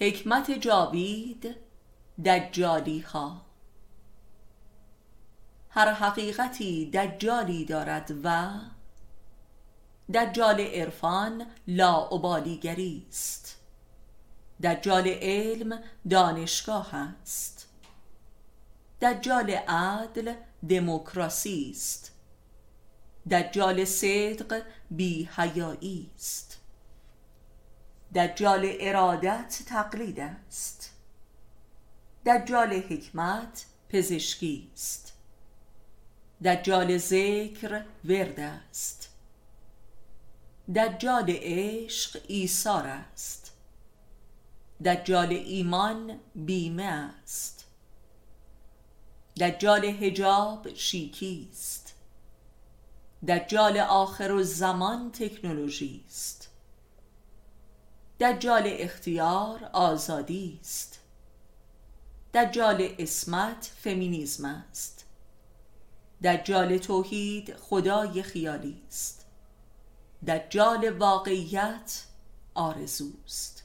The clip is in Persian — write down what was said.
حکمت جاوید دجالی ها هر حقیقتی دجالی دارد و دجال عرفان لاابالیگری است. دجال علم دانشگاه است. دجال عدل دموکراسی است. دجال صدق بی است. دجال ارادت تقلید است. دجال حکمت پزشکی است. دجال ذکر ورد است. دجال عشق ایثار است. دجال ایمان بیمه است. دجال حجاب شیکی است. دجال آخر الزمان تکنولوژی است. دجال اختیار آزادی است. دجال اسمت فمینیسم است. دجال توحید خدای خیالی است. دجال واقعیت آرزوست